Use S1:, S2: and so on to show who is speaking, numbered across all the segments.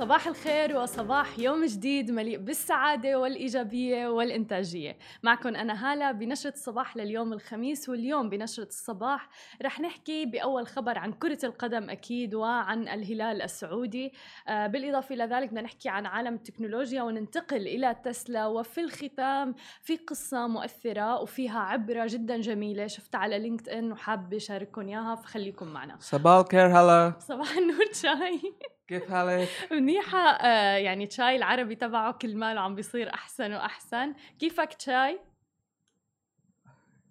S1: صباح الخير وصباح يوم جديد مليء بالسعادة والإيجابية والإنتاجية. معكم أنا هالة بنشرة الصباح لليوم الخميس واليوم بنشرة الصباح رح نحكي بأول خبر عن كرة القدم أكيد وعن الهلال السعودي. آه بالإضافة إلى ذلك بدنا نحكي عن عالم التكنولوجيا وننتقل إلى تسلا. وفي الختام في قصة مؤثرة وفيها عبرة جدا جميلة شفتها على لينكد إن وحابة أشارككم إياها فخليكم معنا.
S2: صباح الخير هلا.
S1: صباح النور شاي.
S2: كيف حالك؟
S1: منيحة آه يعني تشاي العربي تبعه كل ماله عم بيصير أحسن وأحسن كيفك تشاي؟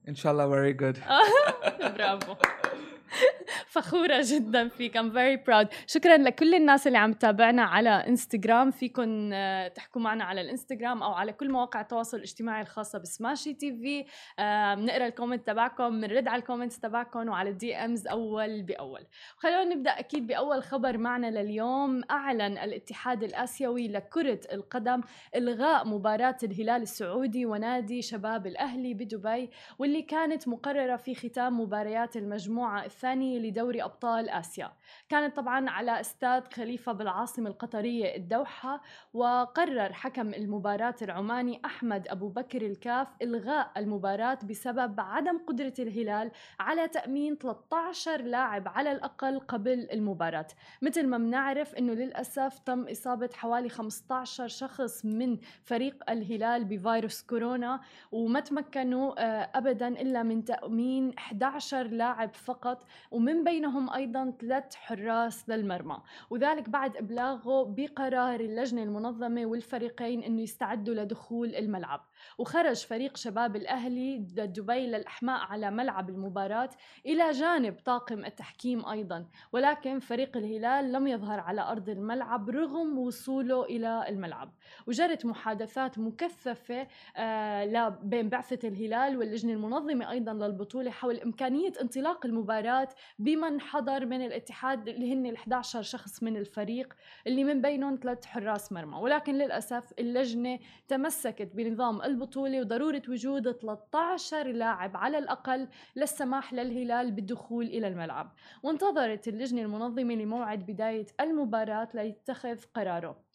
S2: إن شاء الله very good
S1: برافو فخورة جدا فيك. I'm very proud. شكرا لكل الناس اللي عم تتابعنا على انستغرام فيكم آه، تحكوا معنا على الانستغرام أو على كل مواقع التواصل الاجتماعي الخاصة ب Smashi TV. آه، بنقرأ ال comment تبعكم بنرد على ال comments تبعكم وعلى ال DMs أول بأول. خلونا نبدأ أكيد بأول خبر معنا لليوم. أعلن الاتحاد الآسيوي لكرة القدم إلغاء مباراة الهلال السعودي ونادي شباب الأهلي بدبي واللي كانت مقررة في ختام مباريات المجموعة الثانية لدوري أبطال آسيا. كانت طبعا على استاد خليفة بالعاصمة القطرية الدوحة وقرر حكم المباراة العماني أحمد أبو بكر الكاف إلغاء المباراة بسبب عدم قدرة الهلال على تأمين 13 لاعب على الأقل قبل المباراة. مثل ما بنعرف أنه للأسف تم إصابة حوالي 15 شخص من فريق الهلال بفيروس كورونا وما تمكنوا آه، أبدا إلا من تأمين 11 لاعب فقط. ومن بينهم أيضا ثلاث حراس للمرمى وذلك بعد إبلاغه بقرار اللجنة المنظمة والفريقين أنه يستعدوا لدخول الملعب. وخرج فريق شباب الأهلي دبي للأحماء على ملعب المباراة إلى جانب طاقم التحكيم أيضا ولكن فريق الهلال لم يظهر على أرض الملعب رغم وصوله إلى الملعب. وجرت محادثات مكثفة آه بين بعثة الهلال واللجنة المنظمة أيضا للبطولة حول إمكانية انطلاق المباراة بمن حضر من الاتحاد اللي هن ال 11 شخص من الفريق اللي من بينهم ثلاث حراس مرمى. ولكن للأسف اللجنة تمسكت بنظام البطولة وضرورة وجود 13 لاعب على الأقل للسماح للهلال بالدخول إلى الملعب. وانتظرت اللجنة المنظمة لموعد بداية المباراة ليتخذ قراره.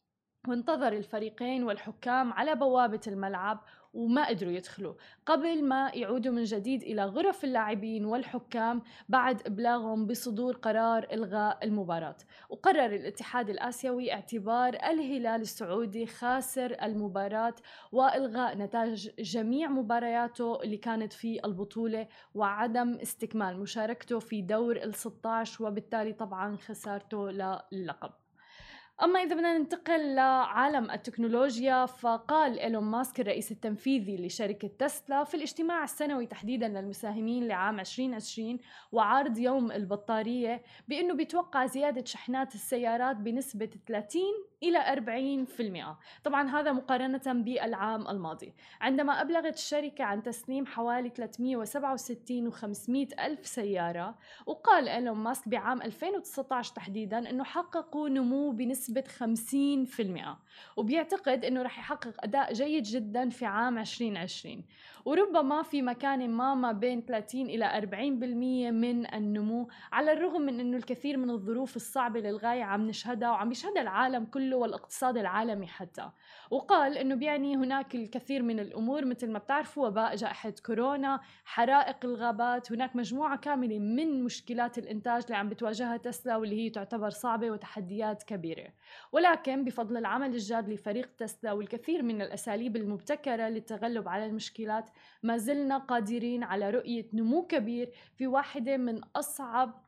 S1: وانتظر الفريقين والحكام على بوابة الملعب وما قدروا يدخلوا. قبل ما يعودوا من جديد إلى غرف اللاعبين والحكام بعد إبلاغهم بصدور قرار إلغاء المباراة. وقرر الاتحاد الآسيوي اعتبار الهلال السعودي خاسر المباراة وإلغاء نتائج جميع مبارياته اللي كانت في البطولة وعدم استكمال مشاركته في دور ال 16 وبالتالي طبعا خسارته للقب. أما إذا بدنا ننتقل لعالم التكنولوجيا فقال إيلون ماسك الرئيس التنفيذي لشركة تسلا في الاجتماع السنوي تحديدا للمساهمين لعام 2020 وعرض يوم البطارية بأنه بيتوقع زيادة شحنات السيارات بنسبة 30 إلى 40% طبعا هذا مقارنة بالعام الماضي. عندما أبلغت الشركة عن تسليم حوالي 367 و500 ألف سيارة وقال إيلون ماسك بعام 2019 تحديدا أنه حققوا نمو بنسبة 50% وبيعتقد أنه رح يحقق أداء جيد جدا في عام 2020 وربما في مكان ما ما بين 30 إلى 40% من النمو على الرغم من أنه الكثير من الظروف الصعبة للغاية عم نشهدها وعم يشهدها العالم كله والاقتصاد العالمي حتى. وقال أنه بيعني هناك الكثير من الأمور مثل ما بتعرفوا وباء جائحة كورونا حرائق الغابات هناك مجموعة كاملة من مشكلات الإنتاج اللي عم بتواجهها تسلا واللي هي تعتبر صعبة وتحديات كبيرة. ولكن بفضل العمل الجاد لفريق تسلا والكثير من الأساليب المبتكرة للتغلب على المشكلات ما زلنا قادرين على رؤية نمو كبير في واحدة من أصعب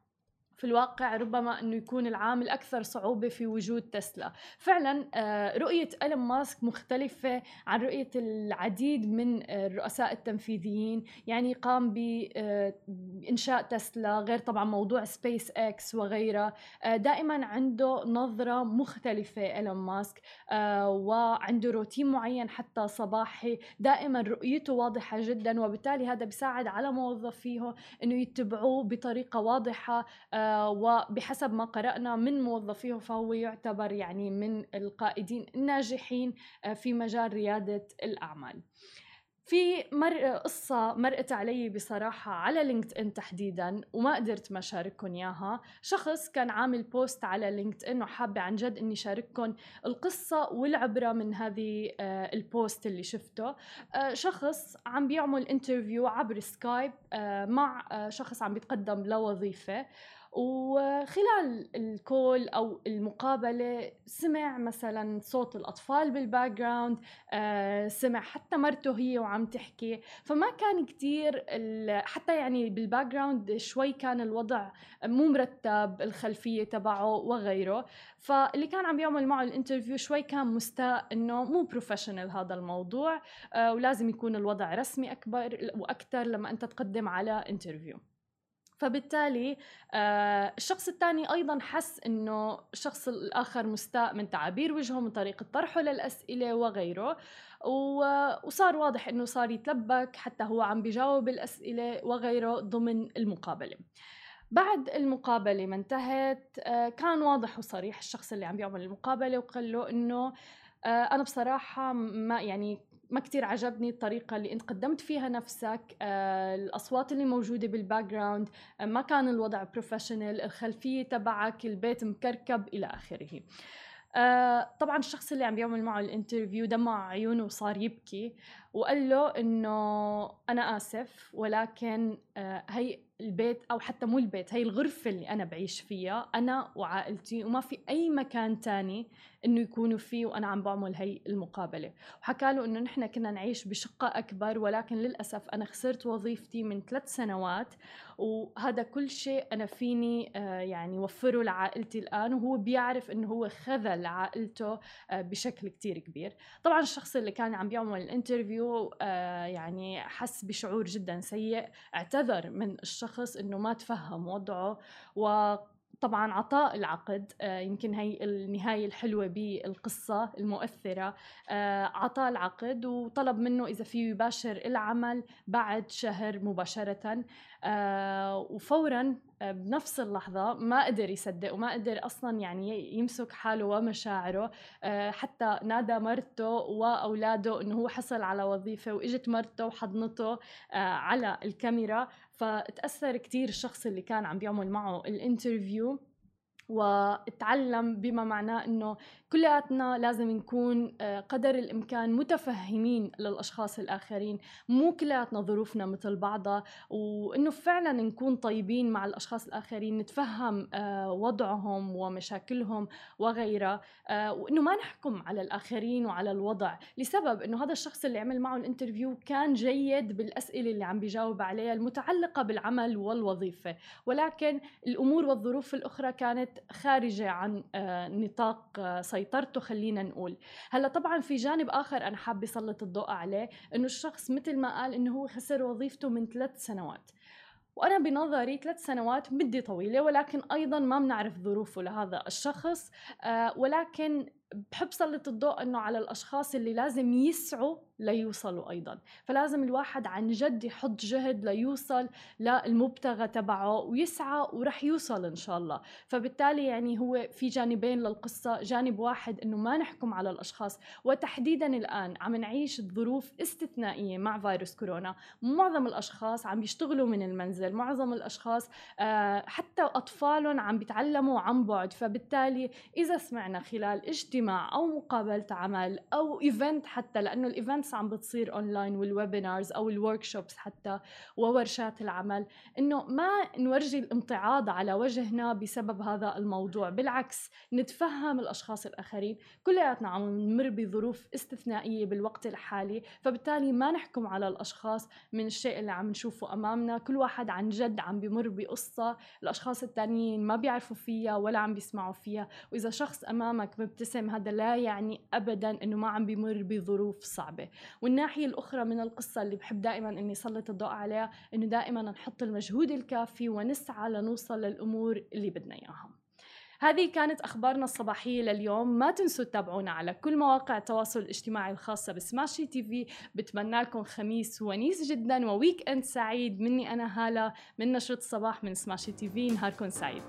S1: في الواقع ربما إنه يكون العام الاكثر صعوبة في وجود تسلا. فعلا آه، رؤية إيلون ماسك مختلفة عن رؤية العديد من الرؤساء التنفيذيين. يعني قام بانشاء تسلا غير طبعا موضوع سبيس إكس وغيرها آه، دائما عنده نظرة مختلفة إيلون ماسك آه، وعنده روتين معين حتى صباحي. دائما رؤيته واضحة جدا وبالتالي هذا بيساعد على موظفيه إنه يتبعوه بطريقة واضحة. وبحسب ما قرأنا من موظفيه فهو يعتبر يعني من القائدين الناجحين آه، في مجال ريادة الأعمال. في مر قصة مرقت علي بصراحة على لينكد ان تحديدا وما قدرت ما شارككم إياها، شخص كان عامل post على لينكد ان وحابة عن جد إني شارككم القصة والعبرة من هذه آه، ال post اللي شفته، آه، شخص عم بيعمل interview عبر سكايب مع شخص عم بيتقدم لوظيفة. وخلال ال call أو المقابلة سمع مثلا صوت الأطفال بال background آه سمع حتى مرته هي وعم تحكي. فما كان كتير حتى يعني بال background شوي كان الوضع مو مرتب الخلفية تبعه وغيره. فاللي كان عم يعمل معه ال interview شوي كان مستاء إنه مو professional هذا الموضوع آه ولازم يكون الوضع رسمي أكبر وأكثر لما أنت تقدم على انترفيو فبالتالي آه الشخص الثاني أيضا حس إنه الشخص الآخر مستاء من تعابير وجهه من طريقة طرحه للأسئلة وغيره وصار واضح إنه صار يتلبك حتى هو عم بيجاوب الأسئلة وغيره ضمن المقابلة. بعد المقابلة ما انتهت آه كان واضح وصريح الشخص اللي عم بيعمل المقابلة وقال له إنه آه أنا بصراحة ما يعني ما كتير عجبني الطريقة اللي انت قدمت فيها نفسك آه، الأصوات اللي موجودة بال background آه، ما كان الوضع professional الخلفية تبعك البيت مكركب إلى آخره. آه، طبعا الشخص اللي عم بيعمل معه ال interview دمع عيونه وصار يبكي. وقال له إنه أنا آسف ولكن هي البيت أو حتى مو البيت هي الغرفة اللي أنا بعيش فيها أنا وعائلتي وما في أي مكان تاني إنه يكونوا فيه وأنا عم بعمل هي المقابلة. وحكى له إنه نحن كنا نعيش بشقة أكبر ولكن للأسف أنا خسرت وظيفتي من ثلاث سنوات وهذا كل شيء أنا فيني آه، يعني وفره لعائلتي الآن وهو بيعرف إنه هو خذل عائلته آه، بشكل كتير كبير. طبعا الشخص اللي كان عم بيعمل الانترفيو آه، يعني حس بشعور جدا سيء اعتذر من الشخص إنه ما تفهم وضعه و طبعا عطاء العقد آه، يمكن هي النهاية الحلوة بالقصة المؤثرة آه، عطاء العقد وطلب منه إذا فيه يباشر العمل بعد شهر مباشرة. وفورا بنفس اللحظة ما قدر يصدق وما قدر أصلا يعني يمسك حاله ومشاعره حتى نادى مرته وأولاده إنه هو حصل على وظيفة وإجت مرته وحضنته على الكاميرا. فتأثر كتير الشخص اللي كان عم بيعمل معه ال interview واتعلم بما معناه إنه كلياتنا لازم نكون آه، قدر الإمكان متفهمين للأشخاص الآخرين. مو كلياتنا ظروفنا مثل بعضها وإنه فعلا نكون طيبين مع الأشخاص الآخرين نتفهم آه، وضعهم ومشاكلهم وغيرها آه، وإنه ما نحكم على الآخرين وعلى الوضع. لسبب إنه هذا الشخص اللي عمل معه ال interview كان جيد بالأسئلة اللي عم بيجاوب عليها المتعلقة بالعمل والوظيفة. ولكن الأمور والظروف الأخرى كانت خارجة عن نطاق سيطرته خلينا نقول. هلأ طبعا في جانب آخر أنا حابة أسلط الضوء عليه إنه الشخص مثل ما قال إنه هو خسر وظيفته من ثلاث سنوات. وأنا بنظري ثلاث سنوات مدة طويلة ولكن أيضا ما بنعرف ظروفه لهذا الشخص آه ولكن بحب سلط الضوء إنه على الأشخاص اللي لازم يسعوا ليوصلوا أيضا. فلازم الواحد عن جد يحط جهد ليوصل للمبتغى تبعه ويسعى ورح يوصل إن شاء الله. فبالتالي يعني هو في جانبين للقصة. جانب واحد إنه ما نحكم على الأشخاص. وتحديدا الآن عم نعيش ظروف استثنائية مع فيروس كورونا. معظم الأشخاص عم بيشتغلوا من المنزل. معظم الأشخاص آه، حتى أطفالهم عم بيتعلموا عن بعد. فبالتالي إذا سمعنا خلال إجتماع أو مقابلة عمل أو event حتى لأنه ال event ال events عم بتصير online وال webinars أو ال workshops حتى وورشات العمل إنه ما نورجي الامتعاض على وجهنا بسبب هذا الموضوع. بالعكس نتفهم الأشخاص الآخرين. كلياتنا عم نمر بظروف استثنائية بالوقت الحالي فبالتالي ما نحكم على الأشخاص من الشيء اللي عم نشوفه أمامنا. كل واحد عن جد عم بمر بقصة الأشخاص التانيين ما بيعرفوا فيها ولا عم بيسمعوا فيها. وإذا شخص أمامك مبتسم هذا لا يعني ابدا إنه ما عم بمر بظروف صعبة. والناحية الأخرى من القصة اللي بحب دائما أني أسلط الضوء عليها أنه دائما نحط المجهود الكافي ونسعى لنوصل للأمور اللي بدنا إياها هذه كانت أخبارنا الصباحية لليوم. ما تنسوا تتابعونا على كل مواقع التواصل الاجتماعي الخاصة بسماشي تي في. بتمنى لكم خميس ونيس جدا و weekend سعيد. مني أنا هالة من نشرة الصباح من سماشي تي في. نهاركم سعيد.